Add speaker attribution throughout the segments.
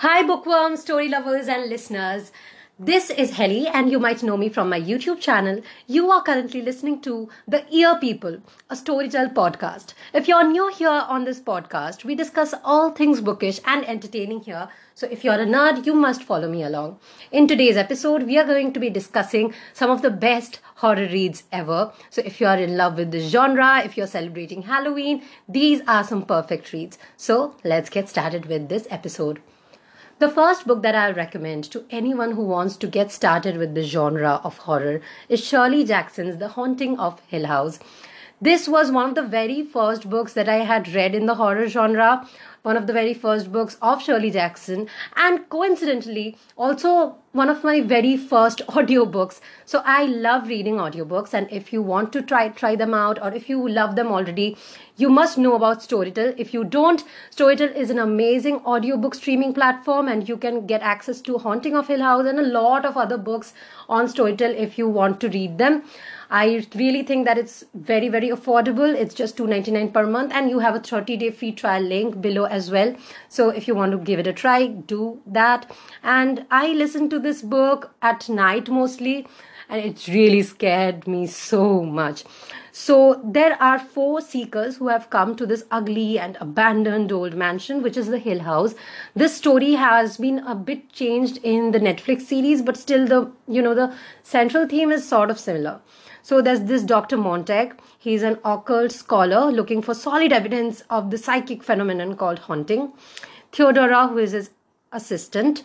Speaker 1: Hi, bookworms, story lovers, and listeners. This is Helly, and you might know me from my YouTube channel. You are currently listening to The Ear People, a Storytel podcast. If you're new here on this podcast, we discuss all things bookish and entertaining here. So if you're a nerd, you must follow me along. In today's episode, we are going to be discussing some of the best horror reads ever. So if you are in love with the genre, if you're celebrating Halloween, these are some perfect reads. So let's get started with this episode. The first book that I'll recommend to anyone who wants to get started with the genre of horror is Shirley Jackson's The Haunting of Hill House. This was one of the very first books that I had read in the horror genre, one of the very first books of Shirley Jackson, and coincidentally, also one of my very first audiobooks. So I love reading audiobooks, and if you want to try try them out, or if you love them already, you must know about Storytel. If you don't, Storytel is an amazing audiobook streaming platform, and you can get access to Haunting of Hill House and a lot of other books on Storytel if you want to read them. I really think that it's very, very affordable. It's just $2.99 per month, and you have a 30 day free trial link below as well. So if you want to give it a try, do that. And I listen to this book at night mostly, and it really scared me so much. So there are four seekers who have come to this ugly and abandoned old mansion, which is the Hill House. This story has been a bit changed in the Netflix series, but still the you know the central theme is sort of similar. So there's this Dr. Montague. He's an occult scholar looking for solid evidence of the psychic phenomenon called haunting. Theodora, who is his assistant,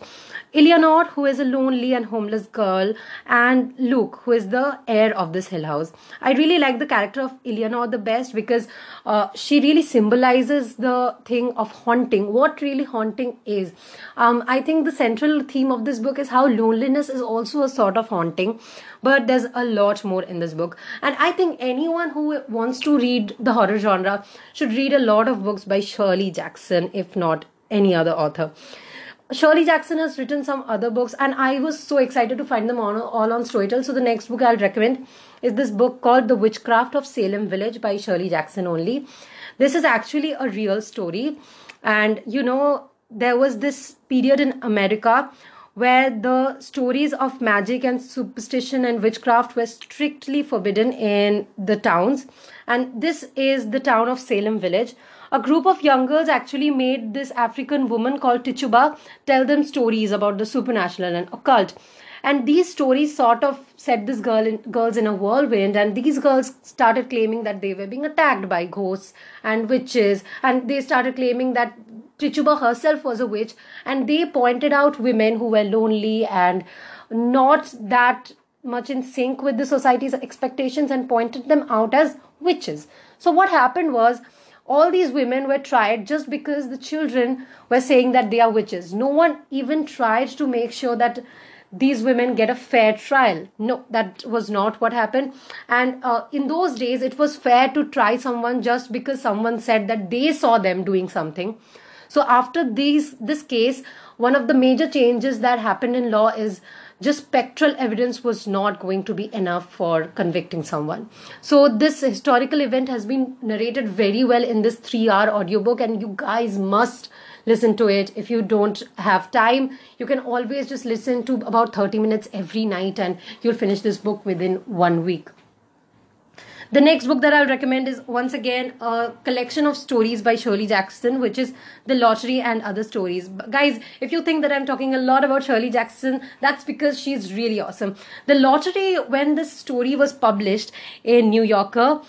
Speaker 1: Eleanor, who is a lonely and homeless girl, and Luke, who is the heir of this hill house. I really like the character of Eleanor the best because uh, she really symbolizes the thing of haunting, what really haunting is. Um, I think the central theme of this book is how loneliness is also a sort of haunting, but there's a lot more in this book. And I think anyone who wants to read the horror genre should read a lot of books by Shirley Jackson, if not any other author. Shirley Jackson has written some other books, and I was so excited to find them all, all on Storytel. So the next book I'll recommend is this book called The Witchcraft of Salem Village by Shirley Jackson only. This is actually a real story, and you know there was this period in America where the stories of magic and superstition and witchcraft were strictly forbidden in the towns. And this is the town of Salem Village a group of young girls actually made this African woman called Tituba tell them stories about the supernatural and occult. And these stories sort of set this girl in, girls in a whirlwind, and these girls started claiming that they were being attacked by ghosts and witches, and they started claiming that Tituba herself was a witch, and they pointed out women who were lonely and not that much in sync with the society's expectations and pointed them out as witches. So, what happened was all these women were tried just because the children were saying that they are witches. No one even tried to make sure that these women get a fair trial. No, that was not what happened. And uh, in those days, it was fair to try someone just because someone said that they saw them doing something. So after these this case, one of the major changes that happened in law is just spectral evidence was not going to be enough for convicting someone. So this historical event has been narrated very well in this 3-hour audiobook and you guys must listen to it. If you don't have time, you can always just listen to about 30 minutes every night and you'll finish this book within 1 week. The next book that I'll recommend is once again a collection of stories by Shirley Jackson, which is The Lottery and Other Stories. Guys, if you think that I'm talking a lot about Shirley Jackson, that's because she's really awesome. The Lottery, when this story was published in New Yorker,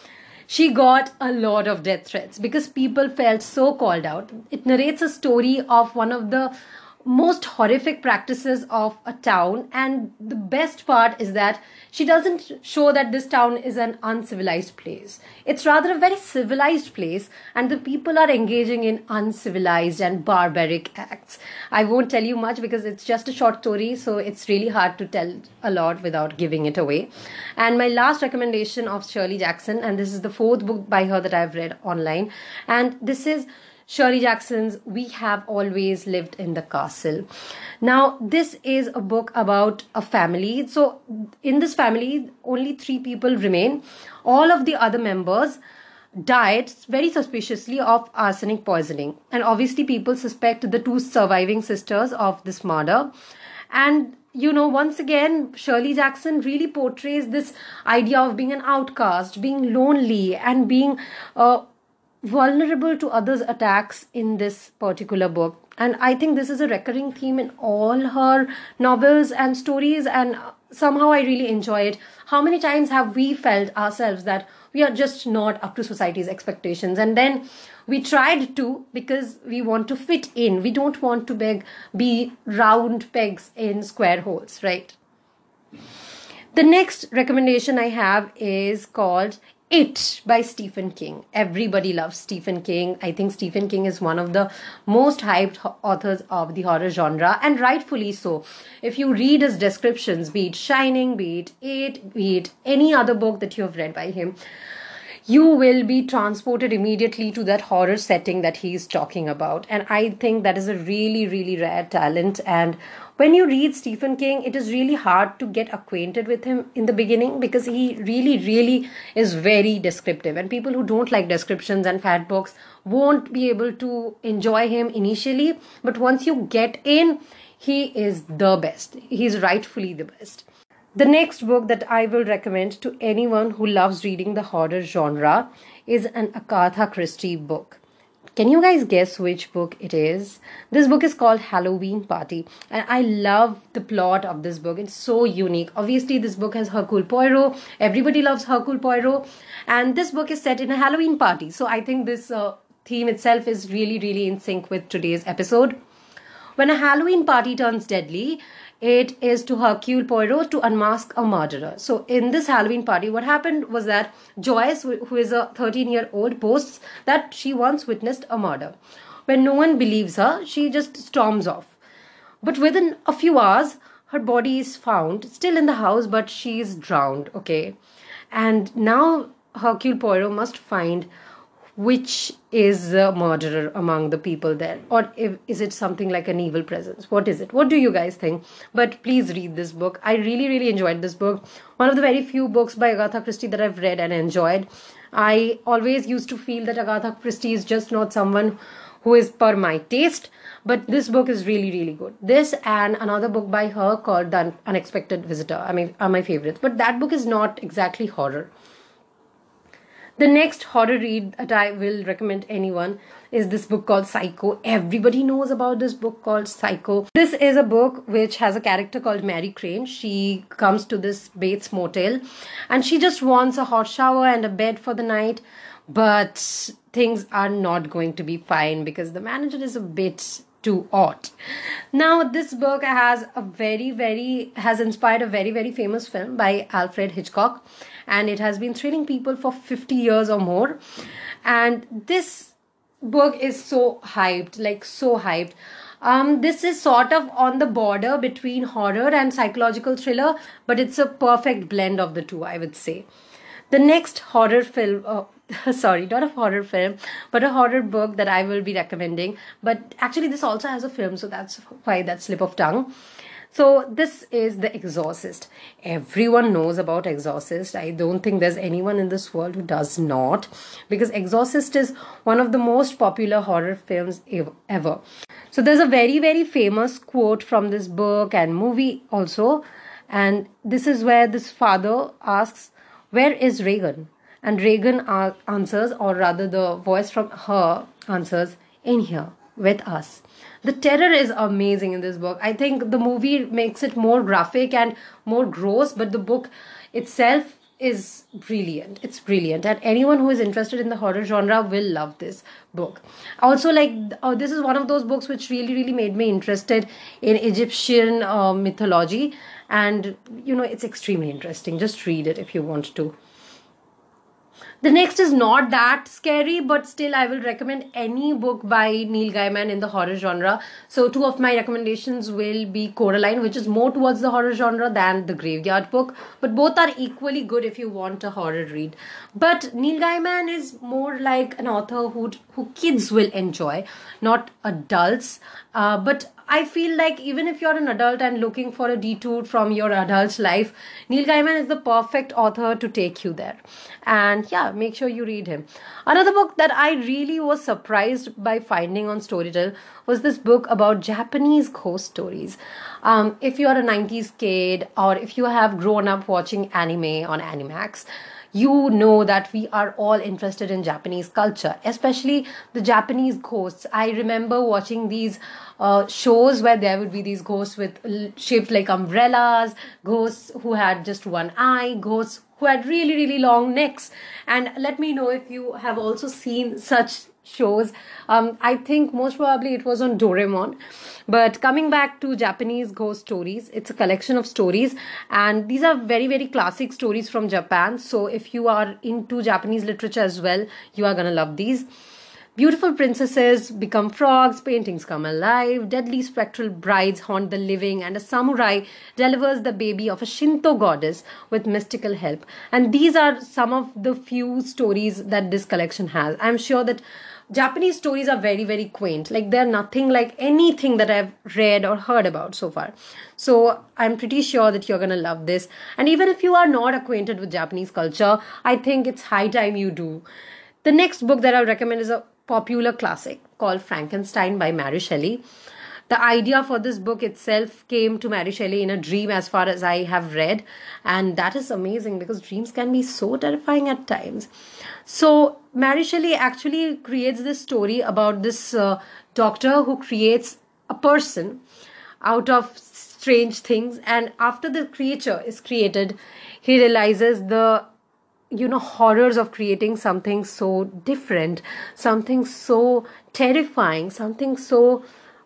Speaker 1: she got a lot of death threats because people felt so called out. It narrates a story of one of the most horrific practices of a town. And the best part is that she doesn't show that this town is an uncivilized place. It's rather a very civilized place and the people are engaging in uncivilized and barbaric acts. I won't tell you much because it's just a short story so it's really hard to tell a lot without giving it away. And my last recommendation of shirley jackson and this is the fourth book by her that i've read online and this is Shirley Jackson's We Have Always Lived in the Castle. Now, this is a book about a family. So, in this family, only three people remain. All of the other members died very suspiciously of arsenic poisoning. And obviously, people suspect the two surviving sisters of this murder. And you know, once again, Shirley Jackson really portrays this idea of being an outcast, being lonely, and being uh, vulnerable to others' attacks in this particular book. And I think this is a recurring theme in all her novels and stories, and somehow I really enjoy it. How many times have we felt ourselves that we are just not up to society's expectations? And then we tried to because we want to fit in. We don't want to beg, be round pegs in square holes, right? The next recommendation I have is called it by Stephen King. Everybody loves Stephen King. I think Stephen King is one of the most hyped authors of the horror genre, and rightfully so. If you read his descriptions, be it Shining, be it It, be it any other book that you have read by him, you will be transported immediately to that horror setting that he is talking about. And I think that is a really, really rare talent. And when you read Stephen King, it is really hard to get acquainted with him in the beginning because he really, really is very descriptive. And people who don't like descriptions and fat books won't be able to enjoy him initially. But once you get in, he is the best. He's rightfully the best. The next book that I will recommend to anyone who loves reading the horror genre is an Agatha Christie book. Can you guys guess which book it is? This book is called Halloween Party, and I love the plot of this book. It's so unique. Obviously, this book has Hercule Poirot. Everybody loves Hercule Poirot, and this book is set in a Halloween party. So I think this uh, theme itself is really, really in sync with today's episode. When a Halloween party turns deadly, it is to Hercule Poirot to unmask a murderer. So, in this Halloween party, what happened was that Joyce, who is a 13 year old, boasts that she once witnessed a murder. When no one believes her, she just storms off. But within a few hours, her body is found still in the house, but she is drowned. Okay. And now Hercule Poirot must find which is the murderer among the people there? Or if, is it something like an evil presence? What is it? What do you guys think? But please read this book. I really really enjoyed this book. One of the very few books by agatha christie that i've read and enjoyed. I always used to feel that agatha christie is just not someone who is per my taste but this book is really really good. This and another book by her called the unexpected visitor i mean are my favorites. But that book is not exactly horror the next horror read that I will recommend anyone is this book called Psycho. Everybody knows about this book called Psycho. This is a book which has a character called Mary Crane. She comes to this Bates motel and she just wants a hot shower and a bed for the night, but things are not going to be fine because the manager is a bit too odd. Now, this book has a very, very has inspired a very, very famous film by Alfred Hitchcock and it has been thrilling people for 50 years or more. And this book is so hyped, like so hyped. Um, this is sort of on the border between horror and psychological thriller, but it's a perfect blend of the two, I would say. The next horror film, uh, sorry, not a horror film, but a horror book that I will be recommending. But actually, this also has a film, so that's why that slip of tongue. So this is The Exorcist. Everyone knows about Exorcist. I don't think there's anyone in this world who does not because Exorcist is one of the most popular horror films ever. So there's a very very famous quote from this book and movie also and this is where this father asks where is Regan? And Regan answers or rather the voice from her answers in here with us. The terror is amazing in this book. I think the movie makes it more graphic and more gross but the book itself is brilliant. It's brilliant. And anyone who is interested in the horror genre will love this book. Also like uh, this is one of those books which really really made me interested in egyptian uh, mythology. And you know it's extremely interesting. Just read it if you want to the next is not that scary, but still, I will recommend any book by Neil Gaiman in the horror genre. So, two of my recommendations will be Coraline, which is more towards the horror genre than the Graveyard Book, but both are equally good if you want a horror read. But Neil Gaiman is more like an author who who kids will enjoy, not adults. Uh, but I feel like even if you're an adult and looking for a detour from your adult life, Neil Gaiman is the perfect author to take you there. And yeah, make sure you read him. Another book that I really was surprised by finding on Storytel was this book about Japanese ghost stories. Um, if you're a 90s kid or if you have grown up watching anime on Animax, you know that we are all interested in Japanese culture, especially the Japanese ghosts. I remember watching these uh, shows where there would be these ghosts with shaped like umbrellas, ghosts who had just one eye, ghosts who had really, really long necks. And let me know if you have also seen such shows. Um, I think most probably it was on Doraemon. But coming back to Japanese ghost stories, it's a collection of stories, and these are very, very classic stories from Japan. So if you are into Japanese literature as well, you are gonna love these. Beautiful princesses become frogs, paintings come alive, deadly spectral brides haunt the living, and a samurai delivers the baby of a Shinto goddess with mystical help. And these are some of the few stories that this collection has. I'm sure that Japanese stories are very, very quaint. Like they're nothing like anything that I've read or heard about so far. So I'm pretty sure that you're gonna love this. And even if you are not acquainted with Japanese culture, I think it's high time you do. The next book that I'll recommend is a popular classic called Frankenstein by Mary Shelley. The idea for this book itself came to Mary Shelley in a dream, as far as I have read, and that is amazing because dreams can be so terrifying at times. So, Mary Shelley actually creates this story about this uh, doctor who creates a person out of strange things, and after the creature is created, he realizes the you know horrors of creating something so different something so terrifying something so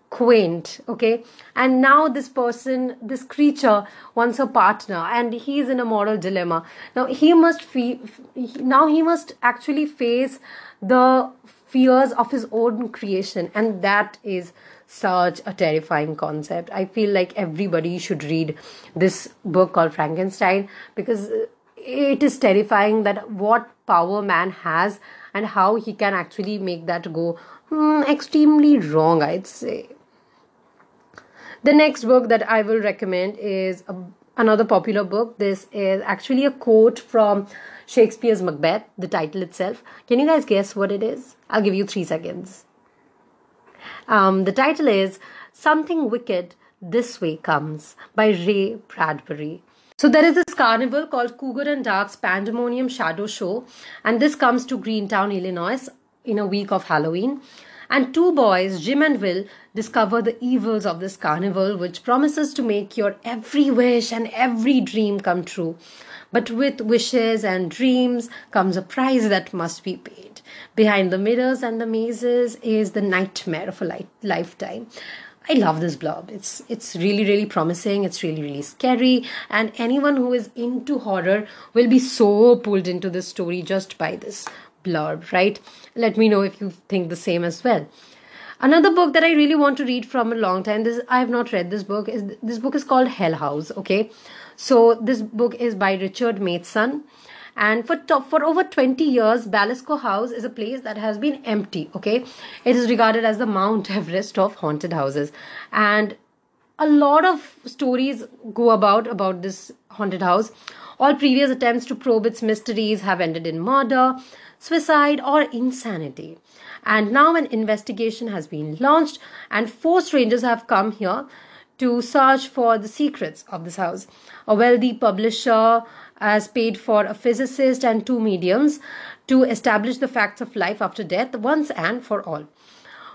Speaker 1: quaint okay? And now this person this creature wants a partner and he's in a moral dilemma. Now he must feel now he must actually face the fears of his own creation. And that is such a terrifying concept. I feel like everybody should read this book called frankenstein because uh, it is terrifying that what power man has and how he can actually make that go hmm, extremely wrong i'd say the next book that I will recommend is a, another popular book. This is actually a quote from Shakespeare's Macbeth, the title itself. Can you guys guess what it is? I'll give you three seconds. Um, the title is Something Wicked This Way Comes by Ray Bradbury. So there is this carnival called Cooger and Dark's Pandemonium Shadow Show, and this comes to Greentown, Illinois in a week of Halloween. And two boys, Jim and Will, discover the evils of this carnival, which promises to make your every wish and every dream come true. But with wishes and dreams comes a price that must be paid. Behind the mirrors and the mazes is the nightmare of a lifetime. I love this blurb. It's it's really really promising. It's really really scary, and anyone who is into horror will be so pulled into this story just by this blurb, right? Let me know if you think the same as well. Another book that I really want to read from a long time. This I have not read this book. Is this book is called Hell House? Okay, so this book is by Richard Matheson, and for top, for over 20 years, Belasco House is a place that has been empty. Okay, it is regarded as the Mount Everest of haunted houses, and a lot of stories go about about this haunted house. All previous attempts to probe its mysteries have ended in murder suicide, or insanity. And now an investigation has been launched, and four strangers have come here to search for the secrets of this house. A wealthy publisher has paid for a physicist and two mediums to establish the facts of life after death once and for all.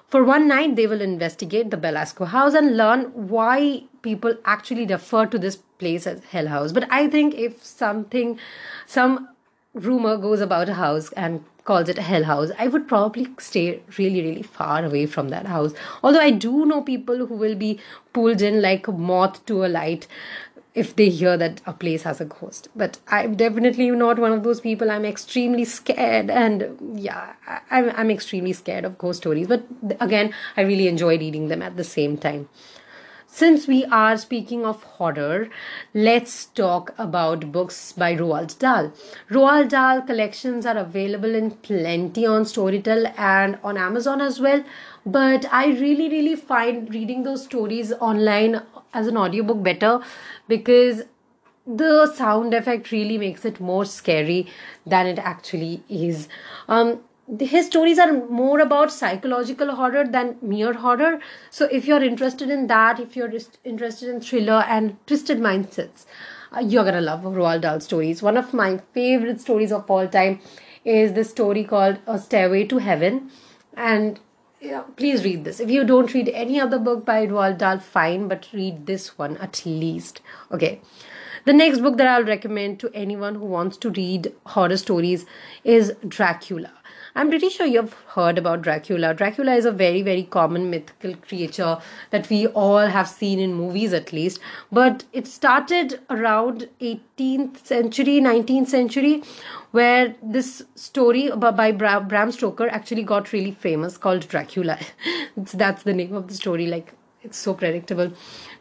Speaker 1: For one night, they will investigate the Belasco house and learn why people actually refer to this place as Hell House. But I think if something, some rumor goes about a house and calls it a hell house, I would probably stay really, really far away from that house. Although I do know people who will be pulled in like a moth to a light if they hear that a place has a ghost. But I'm definitely not one of those people. I'm extremely scared, and yeah, I'm, I'm extremely scared of ghost stories. But again, I really enjoy reading them at the same time. Since we are speaking of horror, let's talk about books by Roald Dahl. Roald Dahl collections are available in plenty on Storytel and on Amazon as well. But I really, really find reading those stories online as an audiobook better because the sound effect really makes it more scary than it actually is. Um, his stories are more about psychological horror than mere horror. So if you're interested in that, if you're interested in thriller and twisted mindsets, uh, you're gonna love Roald Dahl stories. One of my favorite stories of all time is the story called A Stairway to Heaven, and please read this. If you don't read any other book by Roald Dahl, fine, but read this one at least. Okay. The next book that I'll recommend to anyone who wants to read horror stories is Dracula. I'm pretty sure you've heard about Dracula. Dracula is a very, very common mythical creature that we all have seen in movies at least. But it started around 18th century, 19th century, where this story by Bram Stoker actually got really famous called Dracula. That's the name of the story. Like, it's so predictable.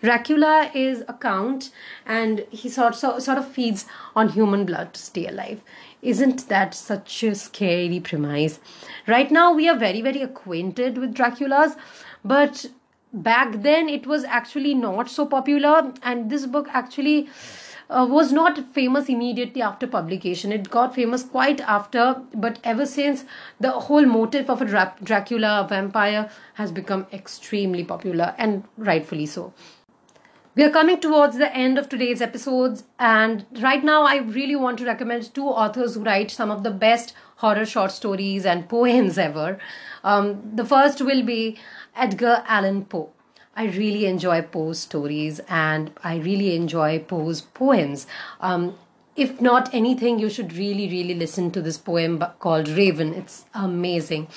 Speaker 1: Dracula is a count and he sort, sort, sort of feeds on human blood to stay alive. Isn't that such a scary premise? Right now, we are very, very acquainted with Draculas, but back then it was actually not so popular, and this book actually. Uh, was not famous immediately after publication. It got famous quite after, but ever since, the whole motif of a Dra- Dracula, vampire, has become extremely popular and rightfully so. We are coming towards the end of today's episodes, and right now, I really want to recommend two authors who write some of the best horror short stories and poems ever. Um, the first will be Edgar Allan Poe. I really enjoy Poe's stories and I really enjoy Poe's poems. Um, if not anything, you should really, really listen to this poem called Raven. It's amazing.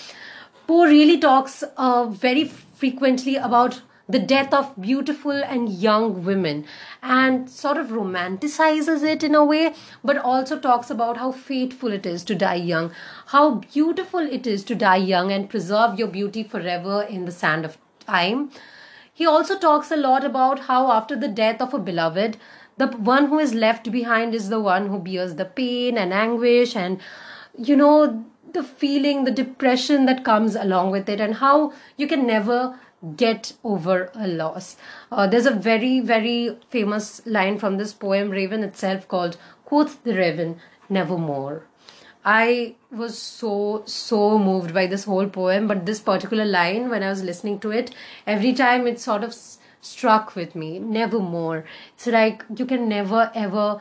Speaker 1: Poe really talks uh, very frequently about the death of beautiful and young women and sort of romanticizes it in a way, but also talks about how fateful it is to die young, how beautiful it is to die young and preserve your beauty forever in the sand of time. He also talks a lot about how, after the death of a beloved, the one who is left behind is the one who bears the pain and anguish and, you know, the feeling, the depression that comes along with it, and how you can never get over a loss. Uh, there's a very, very famous line from this poem, Raven itself, called Quoth the Raven, Nevermore. I was so, so moved by this whole poem, but this particular line, when I was listening to it, every time it sort of struck with me, nevermore. It's like you can never ever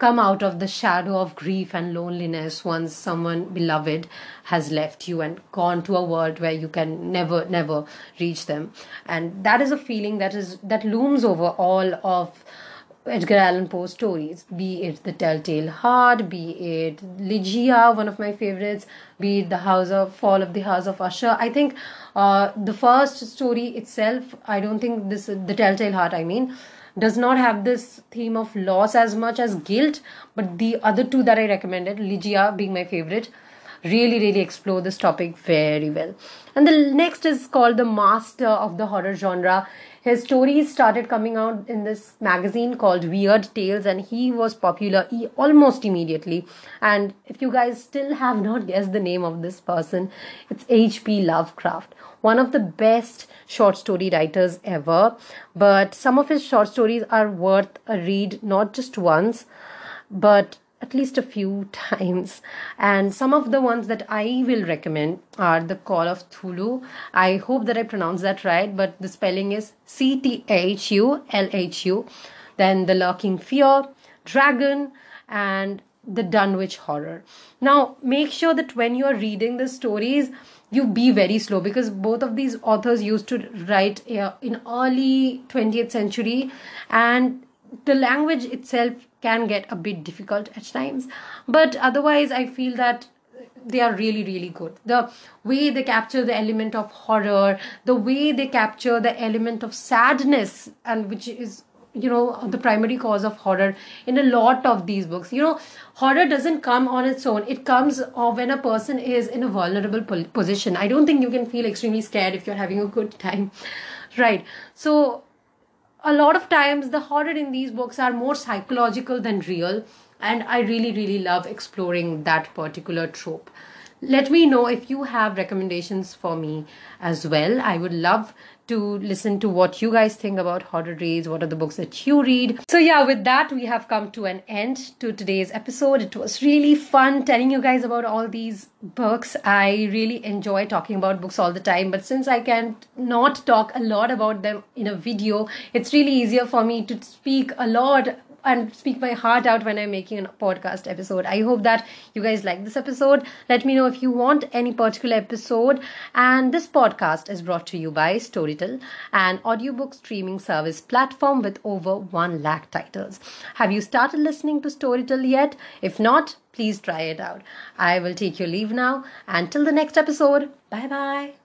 Speaker 1: come out of the shadow of grief and loneliness once someone beloved has left you and gone to a world where you can never never reach them and that is a feeling that is that looms over all of Edgar Allan Poe stories, be it The Telltale Heart, be it Ligeia, one of my favorites, be it The House of Fall of the House of Usher. I think uh, the first story itself, I don't think this The Telltale Heart, I mean, does not have this theme of loss as much as guilt but the other two that i recommended Ligeia being my favorite really really explore this topic very well. And the next is called the master of the horror genre his stories started coming out in this magazine called weird tales and he was popular almost immediately and if you guys still have not guessed the name of this person it's hp lovecraft one of the best short story writers ever. But some of his short stories are worth a read not just once, but at least a few times. And some of the ones that I will recommend are The Call of Cthulhu I hope that I pronounced that right, but the spelling is C T H U L H U. Then The Lurking Fear, Dagon, and The Dunwich Horror. Now, make sure that when you are reading the stories, you be very slow because both of these authors used to write uh, in early 20th century and the language itself can get a bit difficult at times. But otherwise i feel that they are really really good. The way they capture the element of horror the way they capture the element of sadness and which is you know the primary cause of horror in a lot of these books. You know horror doesn't come on its own. It comes when a person is in a vulnerable position. I don't think you can feel extremely scared if you're having a good time. Right. So a lot of times the horror in these books are more psychological than real and i really really love exploring that particular trope. Let me know if you have recommendations for me as well. I would love to listen to what you guys think about horror reads what are the books that you read. So yeah with that we have come to an end to today's episode. It was really fun telling you guys about all these books. I really enjoy talking about books all the time but since i can not talk a lot about them in a video it's really easier for me to speak a lot and speak my heart out when I'm making a podcast episode. I hope that you guys like this episode. Let me know if you want any particular episode. And this podcast is brought to you by Storytel, an audiobook streaming service platform with over 1 lakh titles. Have you started listening to Storytel yet? If not, please try it out. I will take your leave now. Until the next episode, bye bye.